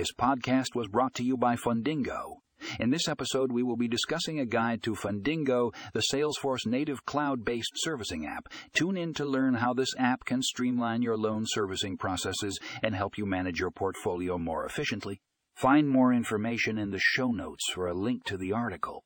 This podcast was brought to you by Fundingo. In this episode, we will be discussing a guide to Fundingo, the Salesforce native cloud based servicing app. Tune in to learn how this app can streamline your loan servicing processes and help you manage your portfolio more efficiently. Find more information in the show notes for a link to the article.